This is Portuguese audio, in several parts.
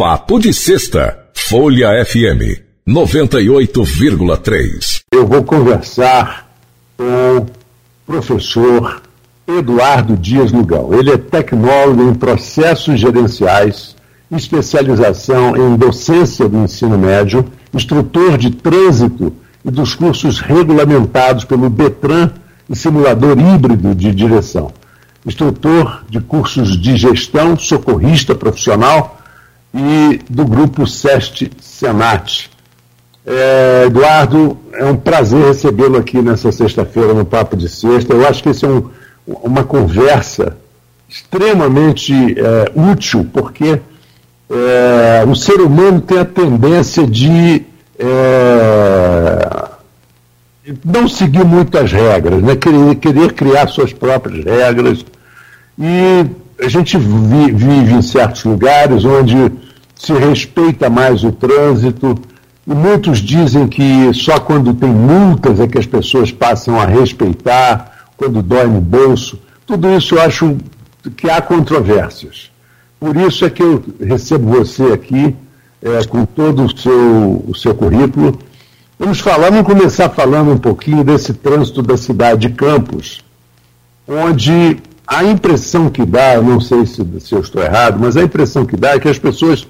Papo de Sexta, Folha FM 98,3. Eu vou conversar com o professor Eduardo Dias Lugão. Ele é tecnólogo em processos gerenciais, especialização em docência do ensino médio, instrutor de trânsito e dos cursos regulamentados pelo Detran e simulador híbrido de direção. Instrutor de cursos de gestão, socorrista profissional e do grupo SEST Senat. É, Eduardo, é um prazer recebê-lo aqui nessa sexta-feira no Papo de Sexta. Eu acho que esse é um, uma conversa extremamente é, útil, porque é, o ser humano tem a tendência de é, não seguir muitas regras, né? querer, querer criar suas próprias regras. E a gente vi, vive em certos lugares onde se respeita mais o trânsito, e muitos dizem que só quando tem multas é que as pessoas passam a respeitar, quando dói no bolso. Tudo isso eu acho que há controvérsias. Por isso é que eu recebo você aqui é, com todo o seu, o seu currículo. Vamos falar, vamos começar falando um pouquinho desse trânsito da cidade de Campos, onde a impressão que dá, não sei se, se eu estou errado, mas a impressão que dá é que as pessoas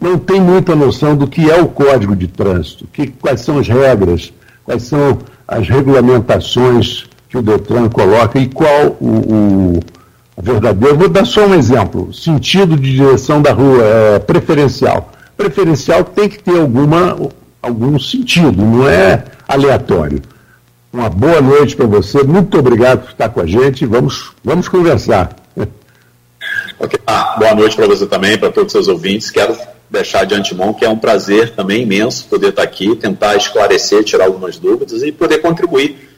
não têm muita noção do que é o Código de Trânsito, que, quais são as regras, quais são as regulamentações que o Detran coloca e qual o, o verdadeiro. Vou dar só um exemplo: sentido de direção da rua é preferencial. Preferencial tem que ter alguma, algum sentido, não é aleatório. Uma boa noite para você, muito obrigado por estar com a gente. Vamos, vamos conversar. Okay. Ah, boa noite para você também, para todos os seus ouvintes. Quero deixar de antemão que é um prazer também imenso poder estar aqui, tentar esclarecer, tirar algumas dúvidas e poder contribuir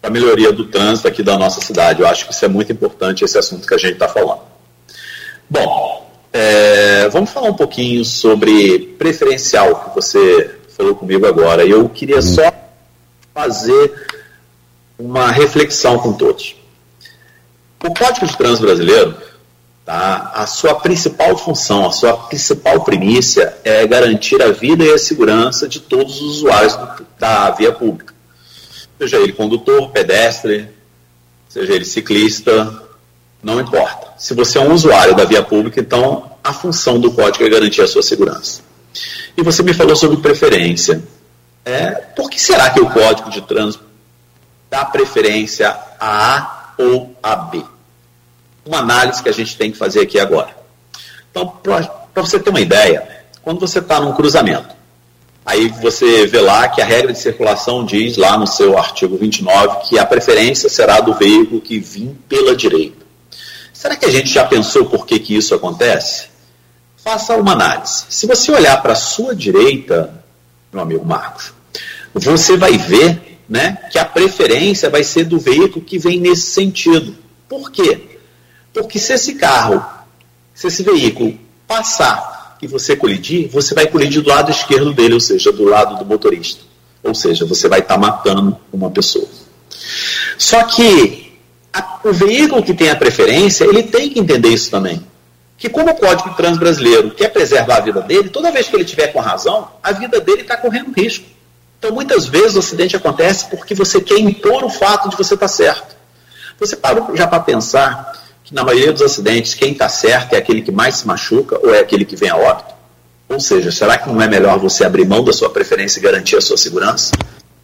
para a melhoria do trânsito aqui da nossa cidade. Eu acho que isso é muito importante, esse assunto que a gente está falando. Bom, é, vamos falar um pouquinho sobre preferencial, que você falou comigo agora. Eu queria uhum. só fazer uma reflexão com todos. O Código de Trânsito Brasileiro, tá, a sua principal função, a sua principal primícia é garantir a vida e a segurança de todos os usuários da via pública seja ele condutor, pedestre, seja ele ciclista, não importa. Se você é um usuário da via pública, então a função do código é garantir a sua segurança. E você me falou sobre preferência. É, por que será que o código de trânsito dá preferência a A ou a B? Uma análise que a gente tem que fazer aqui agora. Então, para você ter uma ideia, quando você está num cruzamento, Aí você vê lá que a regra de circulação diz lá no seu artigo 29 que a preferência será do veículo que vim pela direita. Será que a gente já pensou por que, que isso acontece? Faça uma análise. Se você olhar para a sua direita, meu amigo Marcos, você vai ver né, que a preferência vai ser do veículo que vem nesse sentido. Por quê? Porque se esse carro, se esse veículo passar e você colidir, você vai colidir do lado esquerdo dele, ou seja, do lado do motorista. Ou seja, você vai estar tá matando uma pessoa. Só que a, o veículo que tem a preferência, ele tem que entender isso também. Que como o Código Trans brasileiro quer preservar a vida dele, toda vez que ele tiver com razão, a vida dele está correndo risco. Então, muitas vezes o acidente acontece porque você quer impor o fato de você estar tá certo. Você parou já para pensar que na maioria dos acidentes quem está certo é aquele que mais se machuca ou é aquele que vem a óbito? Ou seja, será que não é melhor você abrir mão da sua preferência e garantir a sua segurança?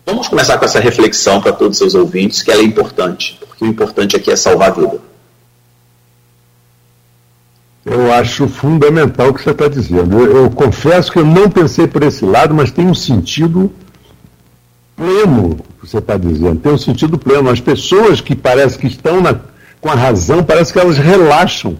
Vamos começar com essa reflexão para todos os seus ouvintes, que ela é importante, porque o importante aqui é salvar a vida. Eu acho fundamental o que você está dizendo. Eu, eu, confesso que eu não pensei por esse lado, mas tem um sentido pleno você está dizendo. Tem um sentido pleno. As pessoas que parecem que estão na, com a razão, parece que elas relaxam.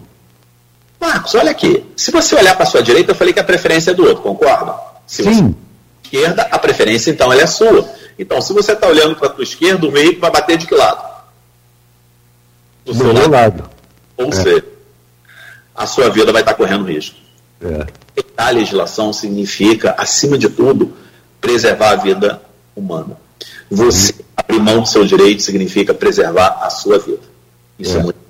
Marcos, olha aqui. Se você olhar para a sua direita, eu falei que a preferência é do outro, concorda? Se Sim. Você... esquerda, a preferência então ela é sua. Então, se você está olhando para a sua esquerda, o veículo vai bater de que lado? Do, do seu lado. lado. Ou é. seja, a sua vida vai estar tá correndo risco. É. A legislação significa, acima de tudo, preservar a vida humana. Você uhum. abrir mão do seu direito significa preservar a sua vida. Isso é, é muito.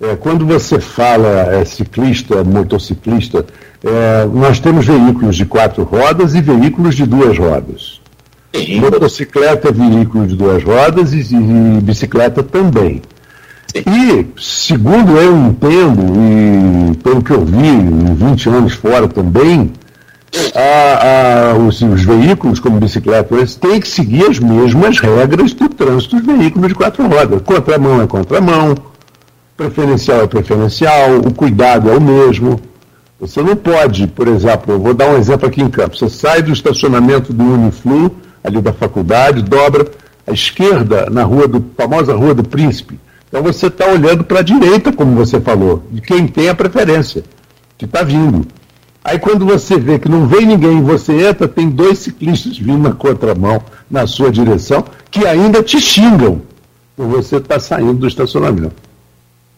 É, quando você fala é, ciclista, motociclista, É, nós temos veículos de quatro rodas e veículos de duas rodas. Sim. Motocicleta é veículo de duas rodas e, e bicicleta também. E, segundo eu entendo, e pelo que eu vi, 20 anos fora também, a, a, os, os, veículos como bicicletas têm que seguir as mesmas regras do trânsito dos veículos de quatro rodas. Contramão é contramão, preferencial é preferencial, o cuidado é o mesmo. Você não pode, por exemplo, vou dar um exemplo aqui em Campos, você sai do estacionamento do Uniflu, ali da faculdade, dobra à esquerda na rua do famosa Rua do Príncipe. Então você está olhando para a direita, como você falou, de quem tem a preferência, que está vindo. Aí quando você vê que não vem ninguém e você entra, tem dois ciclistas vindo na contramão na sua direção que ainda te xingam por você estar tá saindo do estacionamento.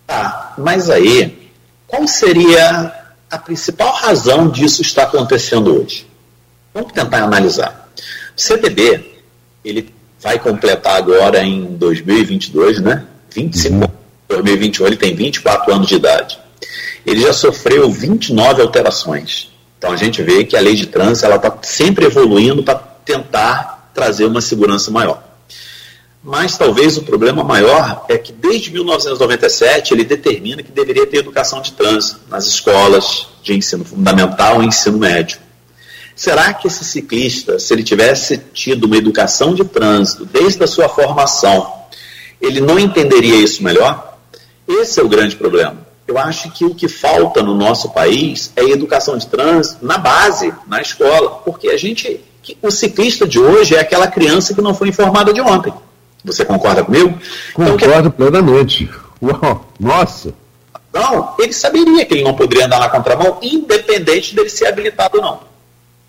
Tá, mas aí, qual seria a principal razão disso estar acontecendo hoje? Vamos tentar analisar. O CTB, ele vai completar agora em 2022, né? 25, uhum. 2021, ele tem 24 anos de idade. Ele já sofreu 29 alterações. Então a gente vê que a lei de trânsito ela está sempre evoluindo para tentar trazer uma segurança maior. Mas talvez o problema maior é que desde 1997 ele determina que deveria ter educação de trânsito nas escolas de ensino fundamental e ensino médio. Será que esse ciclista, se ele tivesse tido uma educação de trânsito desde a sua formação, ele não entenderia isso melhor? Esse é o grande problema. Eu acho que o que falta no nosso país é educação de trânsito na base, na escola, porque a gente, o ciclista de hoje é aquela criança que não foi informada de ontem. Você concorda comigo? Concordo então, que... plenamente. Uau, nossa! Não, ele saberia que ele não poderia andar na contramão, independente dele ser habilitado ou não.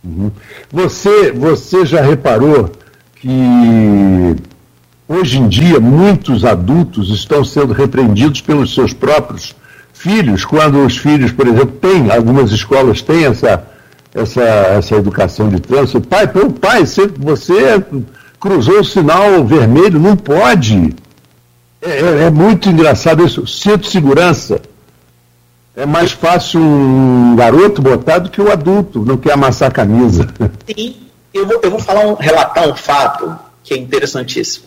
Uhum. Você, você já reparou que Hoje em dia, muitos adultos estão sendo repreendidos pelos seus próprios filhos, quando os filhos, por exemplo, têm, algumas escolas têm essa, essa, essa educação de trânsito. Pai, pelo pai, você, você cruzou o sinal vermelho, não pode. É, é, é muito engraçado isso. Cinto de segurança. É mais fácil um garoto botar do que o adulto, não quer amassar a camisa. Sim, eu vou, eu vou falar um, relatar um fato que é interessantíssimo.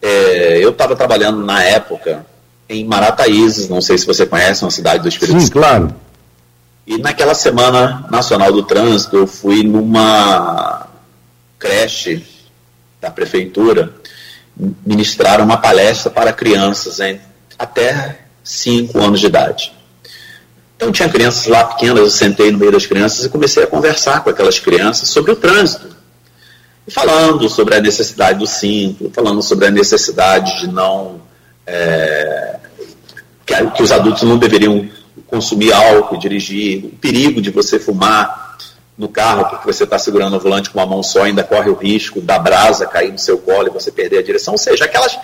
É, eu estava trabalhando na época em Marataízes, não sei se você conhece, uma cidade do Espírito Sim, Santo. claro. E naquela Semana Nacional do Trânsito, eu fui numa creche da prefeitura ministrar uma palestra para crianças hein, até 5 anos de idade. Então tinha crianças lá pequenas, eu sentei no meio das crianças e comecei a conversar com aquelas crianças sobre o trânsito falando sobre a necessidade do cinto, falando sobre a necessidade de não. É, que, que, os adultos não deveriam consumir álcool, dirigir, o perigo de você fumar no carro porque você está segurando o volante com uma mão só, ainda corre o risco da brasa cair no seu colo e você perder a direção. Ou seja, aquelas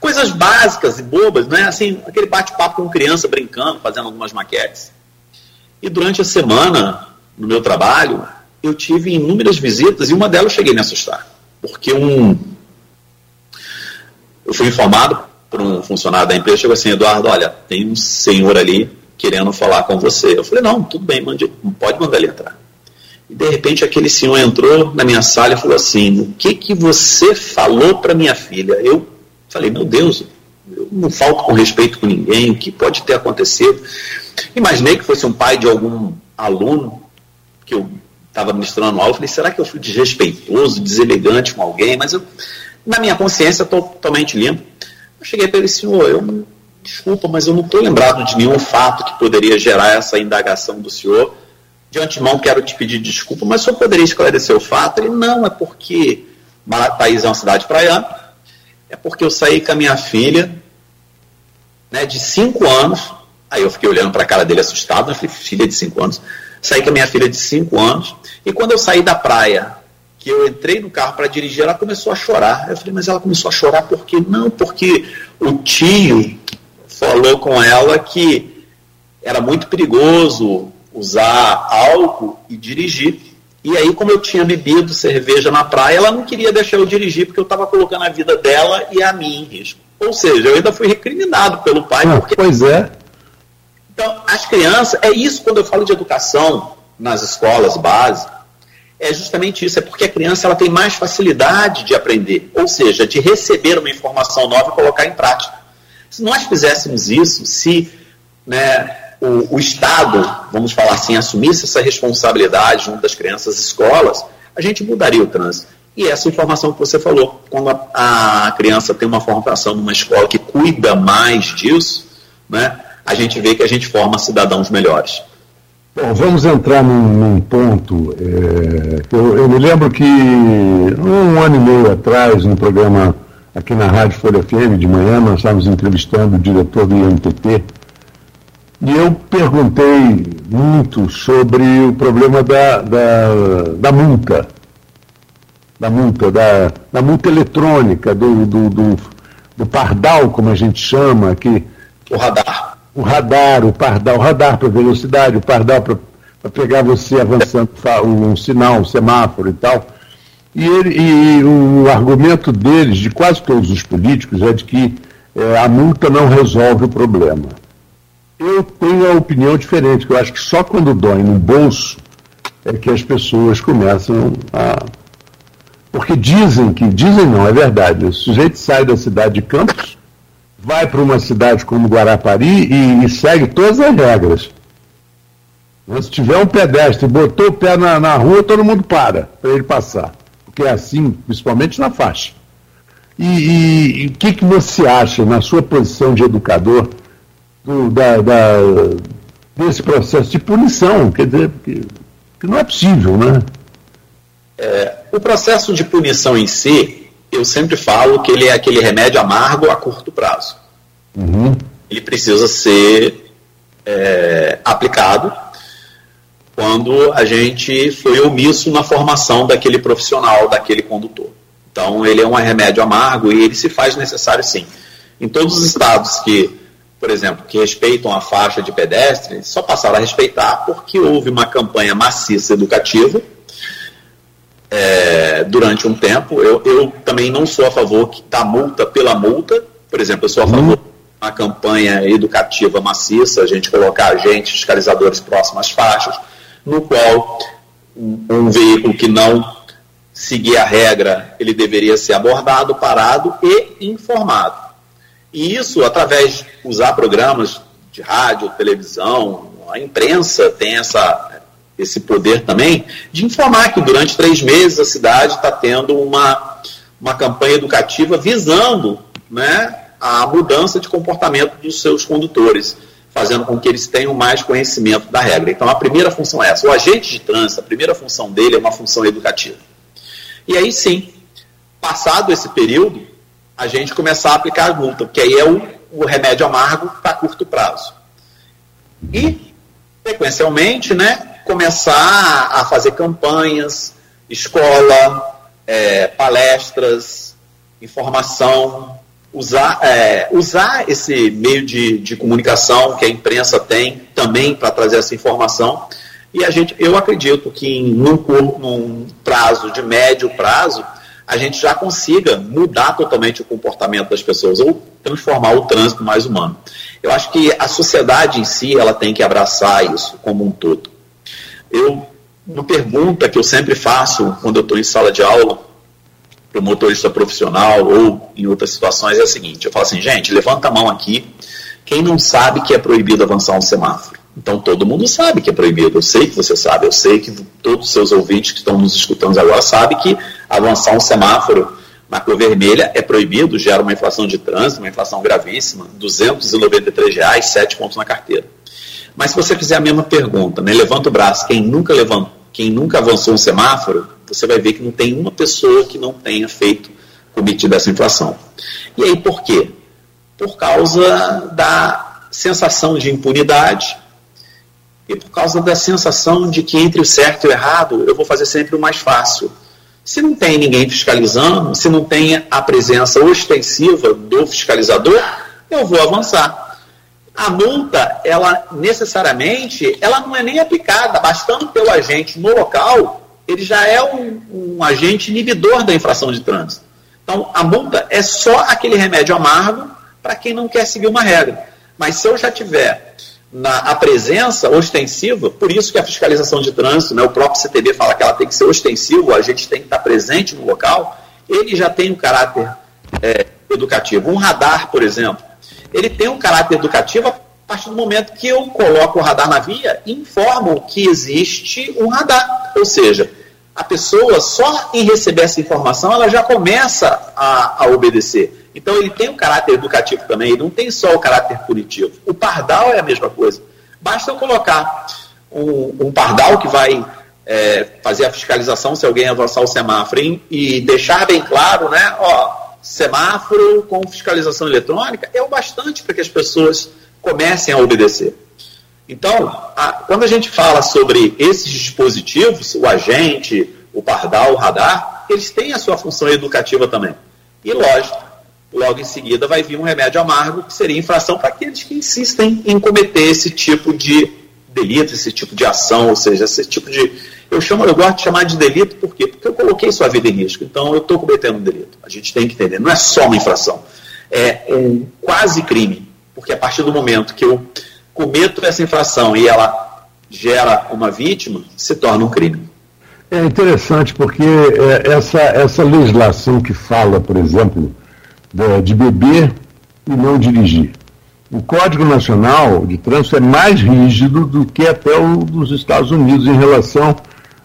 coisas básicas e bobas, não é assim, aquele bate-papo com criança brincando, fazendo algumas maquetes. E durante a semana, no meu trabalho, eu tive inúmeras visitas e uma delas cheguei a me assustar. Porque um. Eu fui informado por um funcionário da empresa, chegou assim, Eduardo, olha, tem um senhor ali querendo falar com você. Eu falei, não, tudo bem, mande, pode mandar ele entrar. E de repente aquele senhor entrou na minha sala e falou assim, o que que você falou para minha filha? Eu falei, meu Deus, eu não falto com respeito com ninguém, o que pode ter acontecido? Imaginei que fosse um pai de algum aluno que eu estava ministrando aula, falei, será que eu fui desrespeitoso, deselegante com alguém? Mas eu, na minha consciência, totalmente limpo. Eu cheguei para ele, senhor, eu, desculpa, mas eu não estou lembrado de nenhum fato que poderia gerar essa indagação do senhor. De antemão, quero te pedir desculpa, mas o senhor poderia esclarecer o fato? Ele, não, é porque Marataízes é uma cidade praiana, é porque eu saí com a minha filha, né, de 5 anos, aí eu fiquei olhando para a cara dele assustado, eu falei, filha de 5 anos, saí com a minha filha de 5 anos, e quando eu saí da praia, que eu entrei no carro para dirigir, ela começou a chorar. Eu falei, mas ela começou a chorar por quê? Não, porque o tio falou com ela que era muito perigoso usar álcool e dirigir. E aí, como eu tinha bebido cerveja na praia, ela não queria deixar eu dirigir, porque eu estava colocando a vida dela e a minha em risco. Ou seja, eu ainda fui recriminado pelo pai. Ah, porque... Pois é. Então, as crianças, é isso quando eu falo de educação nas escolas básicas, é justamente isso, é porque a criança ela tem mais facilidade de aprender, ou seja, de receber uma informação nova e colocar em prática. Se nós fizéssemos isso, se né, o, o, Estado, vamos falar assim, assumisse essa responsabilidade junto das crianças escolas, a gente mudaria o trânsito. E essa informação que você falou, quando a, a criança tem uma formação numa escola que cuida mais disso, né, a gente vê que a gente forma cidadãos melhores. Bom, vamos entrar num, num ponto. É, eu, eu, me lembro que um ano e meio atrás, no programa aqui na Rádio Folha FM, de manhã, nós estávamos entrevistando o diretor do INTT, e eu perguntei muito sobre o problema da, da, da multa, da multa, da, da multa eletrônica, do, do, do, do pardal, como a gente chama, que o radar o radar, o pardal, o radar para velocidade, o pardal para pegar você avançando um sinal, um semáforo e tal. E, ele, e o argumento deles, de quase todos os políticos, é de que é, a multa não resolve o problema. Eu tenho a opinião diferente, que eu acho que só quando dói no bolso é que as pessoas começam a. Porque dizem que, dizem não, é verdade, o sujeito sai da cidade de Campos, vai para uma cidade como Guarapari e, e, segue todas as regras. Se tiver um pedestre, botou o pé na, na rua, todo mundo para para ele passar. Porque é assim, principalmente na faixa. E o que, que você acha, na sua posição de educador, do, da, da, desse processo de punição? Quer dizer, que, que não é possível, né? É, o processo de punição em si, eu sempre falo que ele é aquele remédio amargo a curto prazo. Uhum. Ele precisa ser é, aplicado quando a gente foi omisso na formação daquele profissional, daquele condutor. Então, ele é um remédio amargo e ele se faz necessário sim. Em todos os estados que, por exemplo, que respeitam a faixa de pedestre, só passaram a respeitar porque houve uma campanha maciça educativa é, durante um tempo. Eu, eu, também não sou a favor da multa pela multa. Por exemplo, eu sou a favor de uma campanha educativa maciça, a gente colocar agentes fiscalizadores próximos às faixas, no qual um, um veículo que não seguir a regra, ele deveria ser abordado, parado e informado. E isso através de usar programas de rádio, televisão, a imprensa tem essa esse poder também, de informar que durante três meses a cidade está tendo uma, uma campanha educativa visando né, a mudança de comportamento dos seus condutores, fazendo com que eles tenham mais conhecimento da regra. Então a primeira função é essa. O agente de trânsito, a primeira função dele é uma função educativa. E aí sim, passado esse período, a gente começar a aplicar a multa, porque aí é o, o remédio amargo para curto prazo. E, sequencialmente, né, começar a fazer campanhas, escola, é, palestras, informação, usar, é, usar esse meio de, de comunicação que a imprensa tem também para trazer essa informação. E a gente, eu acredito que num, num prazo de médio prazo, a gente já consiga mudar totalmente o comportamento das pessoas ou transformar o trânsito mais humano. Eu acho que a sociedade em si ela tem que abraçar isso como um todo. Eu, uma pergunta que eu sempre faço quando eu estou em sala de aula para o motorista profissional ou em outras situações é a seguinte: eu falo assim, gente, levanta a mão aqui. Quem não sabe que é proibido avançar um semáforo? Então todo mundo sabe que é proibido. Eu sei que você sabe, eu sei que todos os seus ouvintes que estão nos escutando agora sabem que avançar um semáforo na cor vermelha é proibido, gera uma inflação de trânsito, uma inflação gravíssima, 293 reais, 7 pontos na carteira. Mas se você fizer a mesma pergunta, né, levanta o braço, quem nunca levantou, quem nunca avançou um semáforo, você vai ver que não tem uma pessoa que não tenha feito, cometido essa inflação. E aí por quê? Por causa da sensação de impunidade e por causa da sensação de que entre o certo e o errado eu vou fazer sempre o mais fácil. Se não tem ninguém fiscalizando, se não tem a presença ostensiva do fiscalizador, eu vou avançar a multa, ela necessariamente, ela não é nem aplicada, bastando ter o agente no local, ele já é um, um agente inibidor da infração de trânsito. Então, a multa é só aquele remédio amargo para quem não quer seguir uma regra. Mas se eu já tiver na a presença ostensiva, por isso que a fiscalização de trânsito, né, o próprio CTB fala que ela tem que ser ostensiva, a gente tem que estar presente no local, ele já tem um caráter é, educativo. Um radar, por exemplo, ele tem um caráter educativo a partir do momento que eu coloco o radar na via e informo que existe um radar. Ou seja, a pessoa, só em receber essa informação, ela já começa a, a obedecer. Então ele tem um caráter educativo também, ele não tem só o caráter punitivo. O pardal é a mesma coisa. Basta eu colocar um, um pardal que vai é, fazer a fiscalização se alguém avançar o semáforo hein, e deixar bem claro, né? Ó, semáforo com fiscalização eletrônica é o bastante para que as pessoas comecem a obedecer. Então, a, quando a gente fala sobre esses dispositivos, o agente, o pardal, o radar, eles têm a sua função educativa também. E lógico, logo em seguida vai vir um remédio amargo, que seria infração para aqueles que insistem em cometer esse tipo de delito, esse tipo de ação, ou seja, esse tipo de eu, chamo, eu gosto de chamar de delito por quê? Porque eu coloquei sua vida em risco. Então eu estou cometendo um delito. A gente tem que entender. Não é só uma infração. É um quase crime. Porque a partir do momento que eu cometo essa infração e ela gera uma vítima, se torna um crime. É interessante porque é, essa, essa legislação que fala, por exemplo, de, de beber e não dirigir. O Código Nacional de Trânsito é mais rígido do que até o dos Estados Unidos em relação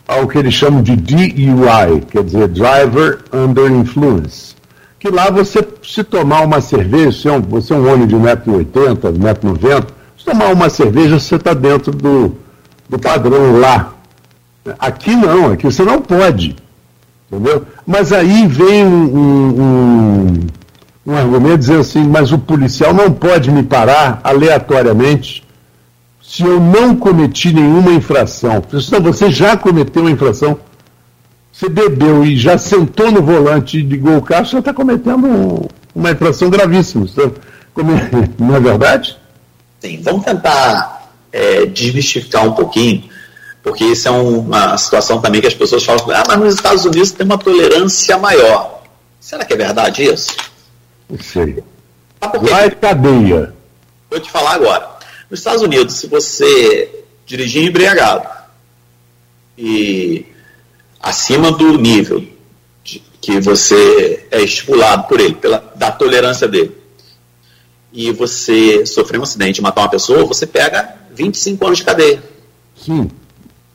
ao que eles chamam de DUI, quer dizer, Driver Under Influence. Que lá você, se tomar uma cerveja, você é um, você é um homem de 1,80m, 1,90m, se tomar uma cerveja, você está dentro do, do padrão lá. Aqui não, aqui você não pode. Entendeu? Mas aí vem um, um, um argumento dizendo assim, mas o policial não pode me parar aleatoriamente se eu não cometi nenhuma infração. Senão você já cometeu uma infração. Você bebeu e já sentou no volante e ligou o carro, você está cometendo uma infração gravíssima. Não é verdade? Sim, vamos tentar é, desmistificar um pouquinho, porque isso é uma situação também que as pessoas falam, ah, mas nos Estados Unidos tem uma tolerância maior. Será que é verdade isso? Não sei. Lá é cadeia. Vou te falar agora. Nos Estados Unidos, se você dirigir embriagado e acima do nível que você é estipulado por ele, pela, da tolerância dele, e você sofrer um acidente e matar uma pessoa, você pega 25 anos de cadeia. Sim.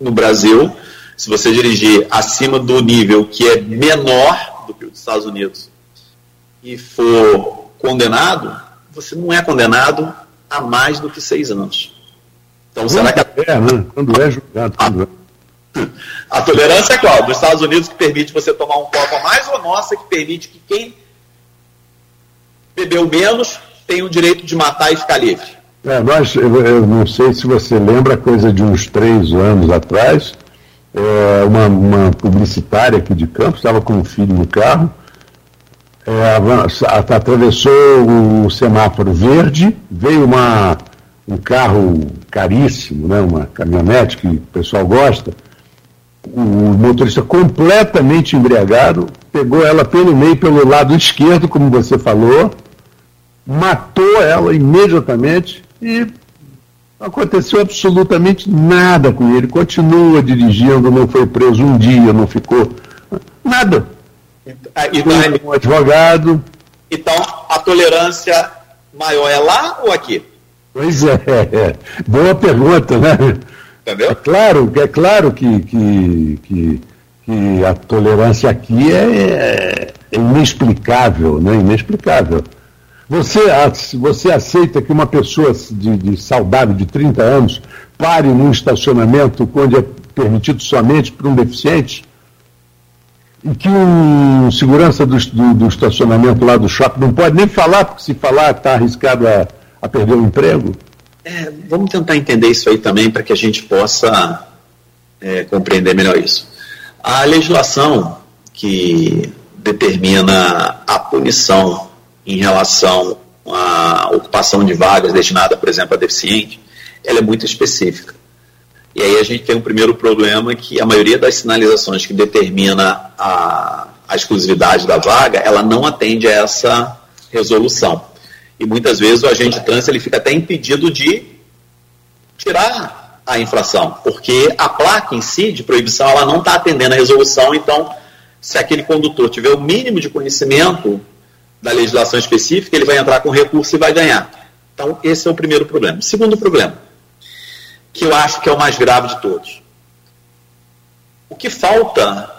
No Brasil, se você dirigir acima do nível que é menor do que os Estados Unidos e for condenado, você não é condenado a mais do que seis anos. Então, será que. É, né? Quando é julgado. Quando é. A tolerância é qual? Dos Estados Unidos que permite você tomar um copo a mais ou nossa que permite que quem bebeu menos tenha o direito de matar e ficar livre? É, nós, eu, eu, não sei se você lembra, coisa de uns três anos atrás, é, uma, uma publicitária aqui de Campos estava com um filho no carro é, atravessou o semáforo verde, veio uma, um carro caríssimo, né, uma caminhonete que o pessoal gosta, o motorista completamente embriagado, pegou ela pelo meio, pelo lado esquerdo, como você falou, matou ela imediatamente e aconteceu absolutamente nada com ele. Continua dirigindo, não foi preso um dia, não ficou. Nada. Então, um advogado. Então, a tolerância maior é lá ou aqui? Pois é, é. boa pergunta, né? Entendeu? É claro, é claro que, que, que, que a tolerância aqui é, é inexplicável, né? Inexplicável. Você, você aceita que uma pessoa de, de saudável de 30 anos pare num estacionamento onde é permitido somente para um deficiente? Que o segurança do, do, do, estacionamento lá do shopping não pode nem falar, porque se falar está arriscado a, a, perder o emprego? É, vamos tentar entender isso aí também para que a gente possa é, compreender melhor isso. A legislação que determina a punição em relação à ocupação de vagas destinadas, por exemplo, a deficiente, ela é muito específica. E aí a gente tem um primeiro problema que a maioria das sinalizações que determina a, a exclusividade da vaga, ela não atende a essa resolução. E muitas vezes o agente trânsito ele fica até impedido de tirar a infração, porque a placa em si de proibição ela não está atendendo a resolução, então se aquele condutor tiver o mínimo de conhecimento da legislação específica, ele vai entrar com recurso e vai ganhar. Então, esse é o primeiro problema. Segundo problema, que eu acho que é o mais grave de todos. O que falta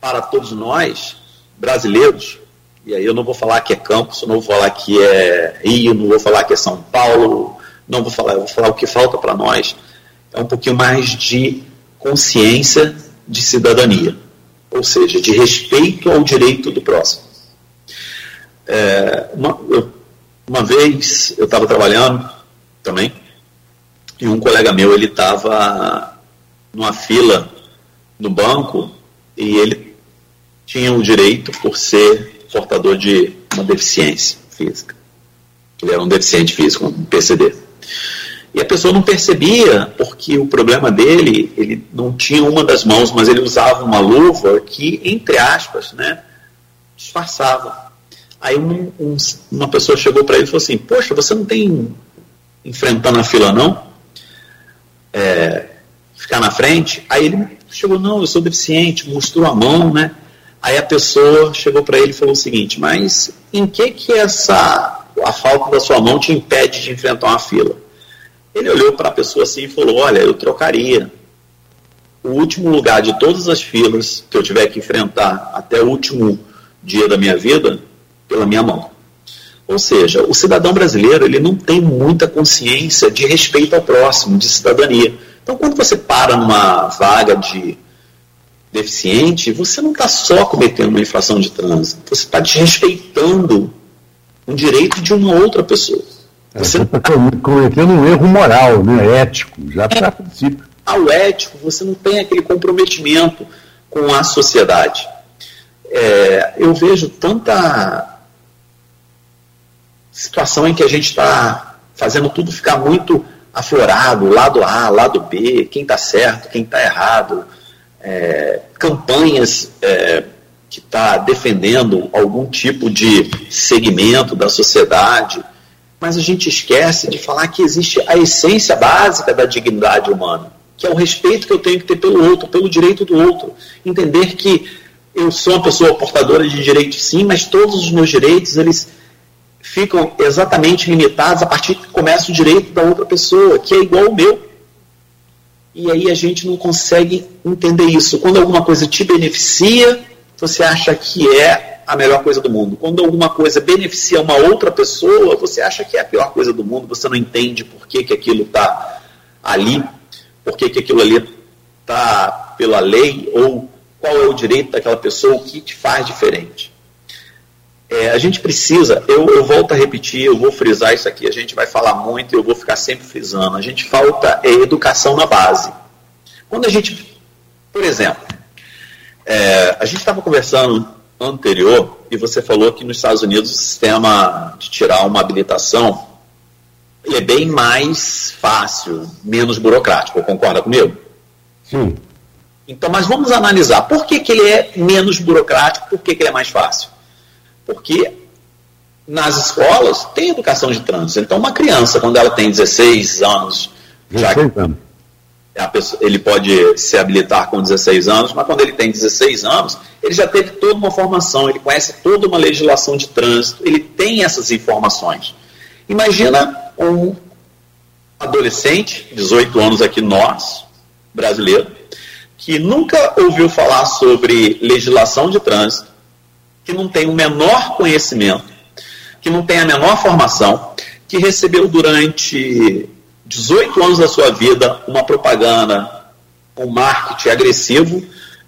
para todos nós, brasileiros, e aí eu não vou falar que é Campos, não vou falar que é Rio, não vou falar que é São Paulo, não vou falar, eu vou falar o que falta para nós, é um pouquinho mais de consciência de cidadania, ou seja, de respeito ao direito do próximo. É, uma, eu, uma vez eu estava trabalhando também, e um colega meu ele estava numa fila no banco e ele tinha o direito por ser portador de uma deficiência física. Ele era um deficiente físico, um PCD. E a pessoa não percebia, porque o problema dele, ele não tinha uma das mãos, mas ele usava uma luva que, entre aspas, né, disfarçava. Aí um, um, uma pessoa chegou para ele e falou assim: Poxa, você não tem enfrentando a fila, não? É, ficar na frente? Aí ele chegou: Não, eu sou deficiente, mostrou a mão, né? Aí a pessoa chegou para ele e falou o seguinte: Mas em que que essa a falta da sua mão te impede de enfrentar uma fila? Ele olhou para a pessoa assim e falou: Olha, eu trocaria o último lugar de todas as filas que eu tiver que enfrentar até o último dia da minha vida pela minha mão. Ou seja, o cidadão brasileiro ele não tem muita consciência de respeito ao próximo, de cidadania. Então, quando você para numa vaga de deficiente, você não está só cometendo uma infração de trânsito, você está desrespeitando um direito de uma outra pessoa. Você está cometendo um erro moral, né, ético, já para é, princípio. Ao ético, você não tem aquele comprometimento com a sociedade. É, eu vejo tanta situação em que a gente está fazendo tudo ficar muito aflorado, lado A, lado B, quem está certo, quem está errado, é, campanhas é, que está defendendo algum tipo de segmento da sociedade mas a gente esquece de falar que existe a essência básica da dignidade humana, que é o respeito que eu tenho que ter pelo outro, pelo direito do outro. Entender que eu sou uma pessoa portadora de direitos sim, mas todos os meus direitos, eles ficam exatamente limitados a partir que começa o direito da outra pessoa, que é igual ao meu. E aí a gente não consegue entender isso. Quando alguma coisa te beneficia, você acha que é a melhor coisa do mundo. Quando alguma coisa beneficia uma outra pessoa, você acha que é a pior coisa do mundo, você não entende por que, que aquilo está ali, por que, que aquilo ali está pela lei, ou qual é o direito daquela pessoa, o que te faz diferente. É, a gente precisa, eu, eu, volto a repetir, eu vou frisar isso aqui, a gente vai falar muito e eu vou ficar sempre frisando. A gente falta é, educação na base. Quando a gente, por exemplo, é, a gente estava conversando anterior e você falou que nos Estados Unidos o sistema de tirar uma habilitação é bem mais fácil, menos burocrático. Concorda comigo? Sim. Então, mas vamos analisar por que, que ele é menos burocrático, por que, que ele é mais fácil? Porque nas escolas tem educação de trânsito. Então, uma criança, quando ela tem 16 anos, 16 já, anos pessoa, ele pode se habilitar com 16 anos, mas quando ele tem 16 anos, ele já teve toda uma formação, ele conhece toda uma legislação de trânsito, ele tem essas informações. Imagina um adolescente, 18 anos aqui nós, brasileiro, que nunca ouviu falar sobre legislação de trânsito, que não tem o menor conhecimento, que não tem a menor formação, que recebeu durante 18 anos da sua vida uma propaganda, um marketing agressivo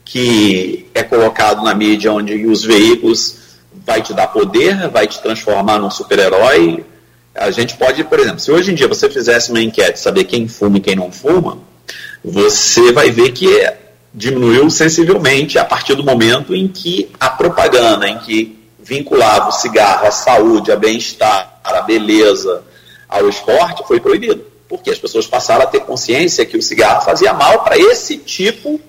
que é colocado na mídia onde os veículos vai te dar poder, vai te transformar num super-herói. A gente pode, por exemplo, se hoje em dia você fizesse uma enquete, saber quem fuma e quem não fuma, você vai ver que diminuiu sensivelmente a partir do momento em que a propaganda, em que vinculava o cigarro à saúde, a bem-estar, à beleza, ao esporte, foi proibido porque as pessoas passaram a ter consciência que o cigarro fazia mal para esse tipo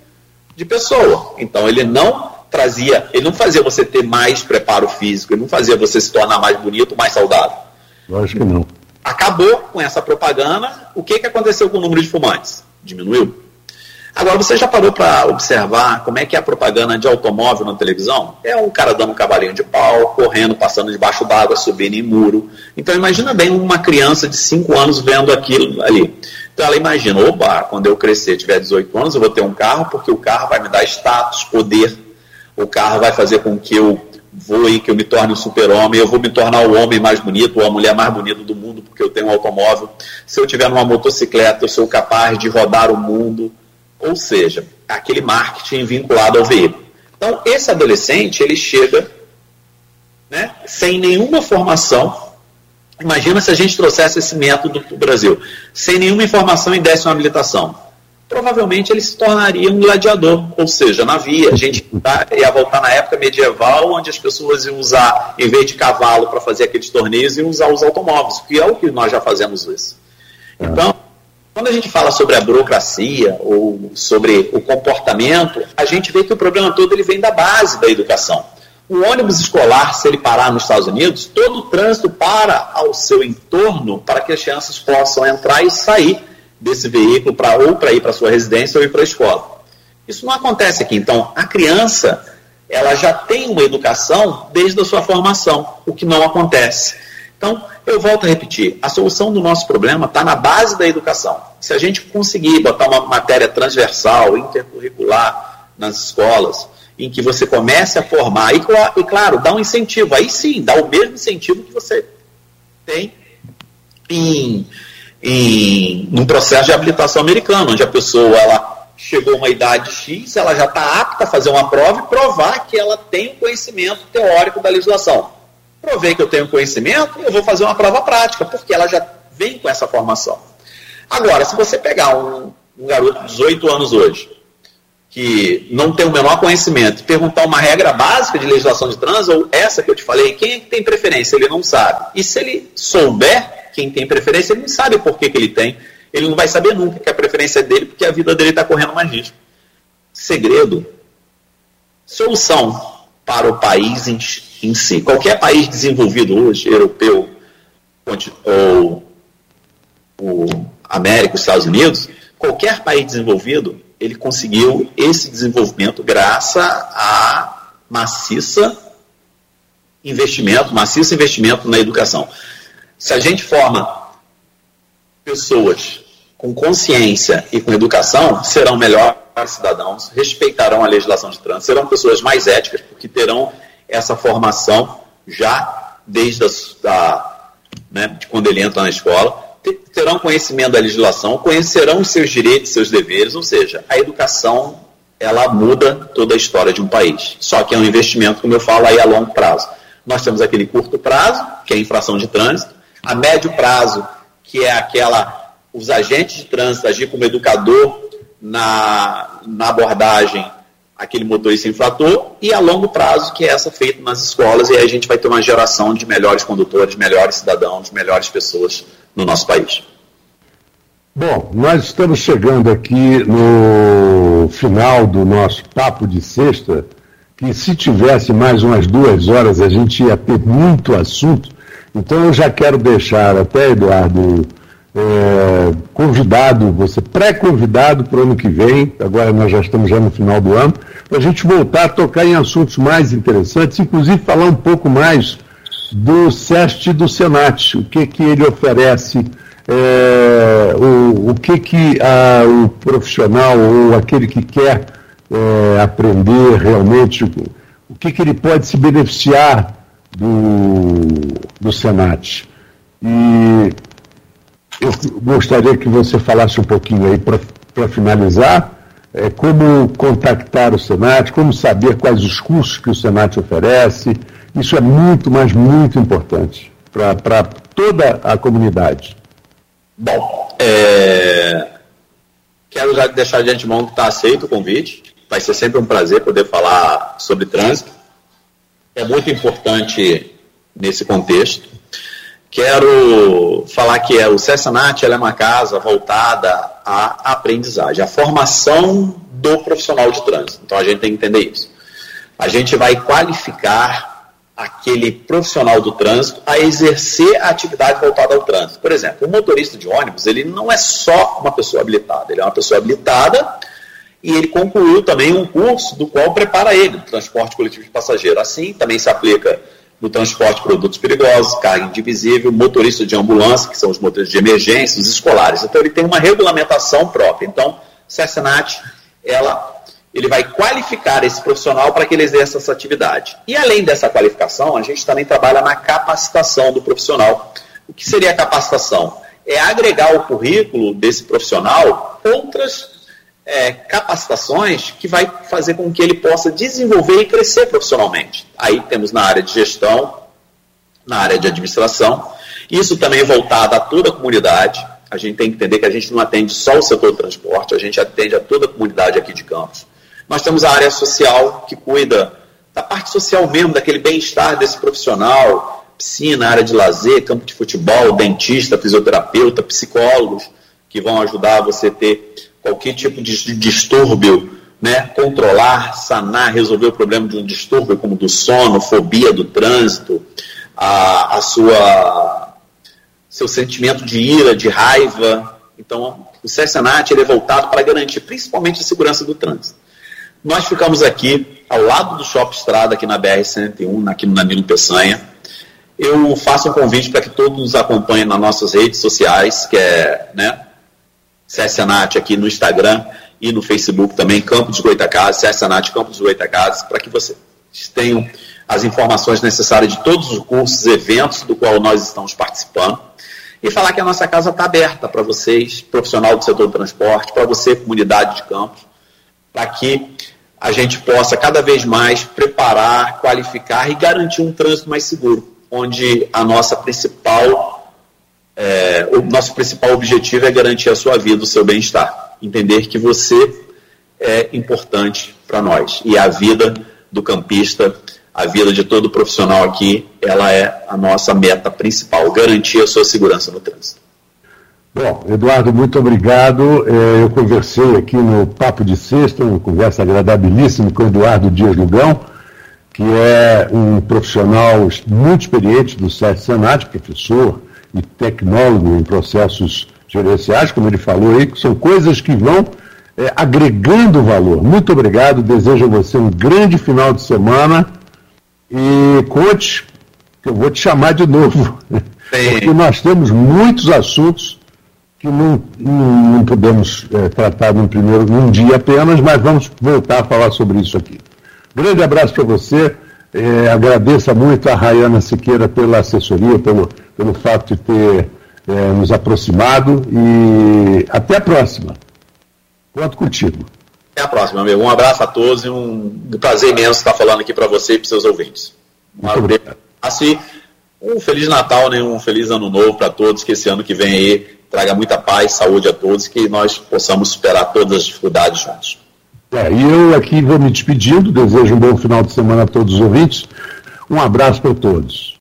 de pessoa. Então ele não trazia, ele não fazia você ter mais preparo físico, ele não fazia você se tornar mais bonito, mais saudável. Lógico que não. acabou com essa propaganda, o que, que aconteceu com o número de fumantes? Diminuiu. Agora, você já parou para observar como é que é a propaganda de automóvel na televisão? É um cara dando um cavalinho de pau, correndo, passando debaixo d'água, subindo em muro. Então, imagina bem uma criança de 5 anos vendo aquilo ali. Então, ela imagina, opa, quando eu crescer, tiver 18 anos, eu vou ter um carro, porque o carro vai me dar status, poder. O carro vai fazer com que eu voe, que eu me torne um super-homem, eu vou me tornar o homem mais bonito ou a mulher mais bonita do mundo, porque eu tenho um automóvel. Se eu tiver numa motocicleta, eu sou capaz de rodar o mundo ou seja, aquele marketing vinculado ao veículo. Então, esse adolescente, ele chega né, sem nenhuma formação. Imagina se a gente trouxesse esse método para o Brasil, sem nenhuma informação e desse uma habilitação. Provavelmente ele se tornaria um gladiador, ou seja, na via. A gente ia voltar na época medieval, onde as pessoas iam usar, em vez de cavalo para fazer aqueles torneios, iam usar os automóveis, que é o que nós já fazemos isso. Então, quando a gente fala sobre a burocracia ou sobre o comportamento, a gente vê que o problema todo ele vem da base da educação. O ônibus escolar, se ele parar nos Estados Unidos, todo o trânsito para ao seu entorno para que as crianças possam entrar e sair desse veículo para ou para ir para sua residência ou ir para a escola. Isso não acontece aqui. Então, a criança ela já tem uma educação desde a sua formação, o que não acontece. Então, eu volto a repetir, a solução do nosso problema está na base da educação. Se a gente conseguir botar uma matéria transversal, intercurricular nas escolas, em que você comece a formar, e, e claro, dá um incentivo, aí sim, dá o mesmo incentivo que você tem em, em um processo de habilitação americano, onde a pessoa ela chegou a uma idade X, ela já está apta a fazer uma prova e provar que ela tem o conhecimento teórico da legislação provei que eu tenho conhecimento, eu vou fazer uma prova prática, porque ela já vem com essa formação. Agora, se você pegar um, um garoto de 18 anos hoje, que não tem o menor conhecimento, perguntar uma regra básica de legislação de trânsito, ou essa que eu te falei, quem é que tem preferência? Ele não sabe. E se ele souber quem tem preferência, ele não sabe por que, que ele tem. Ele não vai saber nunca que a preferência é dele, porque a vida dele está correndo mais risco. Segredo. Solução para o país em, em si. Qualquer país desenvolvido hoje, europeu ou o América, os Estados Unidos, qualquer país desenvolvido, ele conseguiu esse desenvolvimento graças a maciça investimento, maciço investimento na educação. Se a gente forma pessoas com consciência e com educação, serão melhores cidadãos, respeitarão a legislação de trânsito, serão pessoas mais éticas, porque terão essa formação já desde a, a, né, de quando ele entra na escola, terão conhecimento da legislação, conhecerão seus direitos, seus deveres, ou seja, a educação ela muda toda a história de um país. Só que é um investimento, como eu falo, aí a longo prazo. Nós temos aquele curto prazo, que é a infração de trânsito, a médio prazo, que é aquela os agentes de trânsito agir como educador na, na abordagem aquele motorista infrator, e a longo prazo, que é essa feita nas escolas, e aí a gente vai ter uma geração de melhores condutores, melhores cidadãos, melhores pessoas no nosso país. Bom, nós estamos chegando aqui no final do nosso papo de sexta, que se tivesse mais umas duas horas a gente ia ter muito assunto, então eu já quero deixar até, Eduardo, é, convidado, você pré-convidado para o ano que vem, agora nós já estamos já no final do ano, para a gente voltar a tocar em assuntos mais interessantes, inclusive falar um pouco mais do SEST do SENAT, o que, que ele oferece, é, o, o que, que a, o profissional ou aquele que quer é, aprender realmente, o que, que ele pode se beneficiar do, do SENAT. E eu gostaria que você falasse um pouquinho aí para finalizar, é, como contactar o Senat, como saber quais os cursos que o Senat oferece. Isso é muito, mas muito importante para toda a comunidade. Bom, é... quero já deixar de antemão que está aceito o convite. Vai ser sempre um prazer poder falar sobre trânsito. É muito importante nesse contexto. Quero falar que é, o CESANAT é uma casa voltada à aprendizagem, à formação do profissional de trânsito. Então a gente tem que entender isso. A gente vai qualificar aquele profissional do trânsito a exercer a atividade voltada ao trânsito. Por exemplo, o motorista de ônibus, ele não é só uma pessoa habilitada, ele é uma pessoa habilitada e ele concluiu também um curso do qual prepara ele, transporte coletivo de passageiro. Assim, também se aplica no transporte de produtos perigosos, carga indivisível, motorista de ambulância, que são os motoristas de emergência, os escolares. Então, ele tem uma regulamentação própria. Então, CESNAT, ela ele vai qualificar esse profissional para que ele exerça essa atividade. E além dessa qualificação, a gente também trabalha na capacitação do profissional. O que seria a capacitação? É agregar ao currículo desse profissional outras é, capacitações que vai fazer com que ele possa desenvolver e crescer profissionalmente. Aí temos na área de gestão, na área de administração, isso também é voltado a toda a comunidade. A gente tem que entender que a gente não atende só o setor do transporte, a gente atende a toda a comunidade aqui de Campos. Nós temos a área social, que cuida da parte social mesmo, daquele bem-estar desse profissional, piscina, área de lazer, campo de futebol, dentista, fisioterapeuta, psicólogos, que vão ajudar você a ter qualquer tipo de distúrbio, né? controlar, sanar, resolver o problema de um distúrbio como do sono, fobia do trânsito, a, a sua seu sentimento de ira, de raiva. Então, o CESNAT ele é voltado para garantir principalmente a segurança do trânsito. Nós ficamos aqui ao lado do Shopping Estrada, aqui na BR-101, aqui no Danilo Peçanha. Eu faço um convite para que todos nos acompanhem nas nossas redes sociais, que é né, CSNAT aqui no Instagram e no Facebook também, Campos dos Goitacazes, CSNAT Campos dos Goitacazes, para que vocês tenham as informações necessárias de todos os cursos, eventos do qual nós estamos participando. E falar que a nossa casa está aberta para vocês, profissional do setor do transporte, para você, comunidade de campos, para que a gente possa cada vez mais preparar, qualificar e garantir um trânsito mais seguro, onde a nossa principal, é, o nosso principal objetivo é garantir a sua vida, o seu bem-estar. Entender que você é importante para nós e a vida do campista, a vida de todo profissional aqui, ela é a nossa meta principal, garantir a sua segurança no trânsito. Bom, Eduardo, muito obrigado. É, eu conversei aqui no Papo de Sexta, uma conversa agradabilíssima com o Eduardo Dias Lugão, que é um profissional muito experiente do SESC Senat, professor e tecnólogo em processos gerenciais, como ele falou aí, que são coisas que vão é, agregando valor. Muito obrigado, desejo a você um grande final de semana e conte, que eu vou te chamar de novo, Sim. porque nós temos muitos assuntos que não, não, não podemos é, tratar num primeiro num dia apenas, mas vamos voltar a falar sobre isso aqui. Grande abraço para você. É, agradeça muito a Rayana Siqueira pela assessoria, pelo, pelo fato de ter é, nos aproximado e até a próxima. Conto contigo. Até a próxima, amigo. Um abraço a todos e um prazer imenso estar falando aqui para você e para seus ouvintes. Um abraço. Assim, um Feliz Natal, né? um Feliz Ano Novo para todos, que esse ano que vem aí traga muita paz, saúde a todos, que nós possamos superar todas as dificuldades juntos. É, e eu aqui vou me despedindo, desejo um bom final de semana a todos os ouvintes. Um abraço para todos.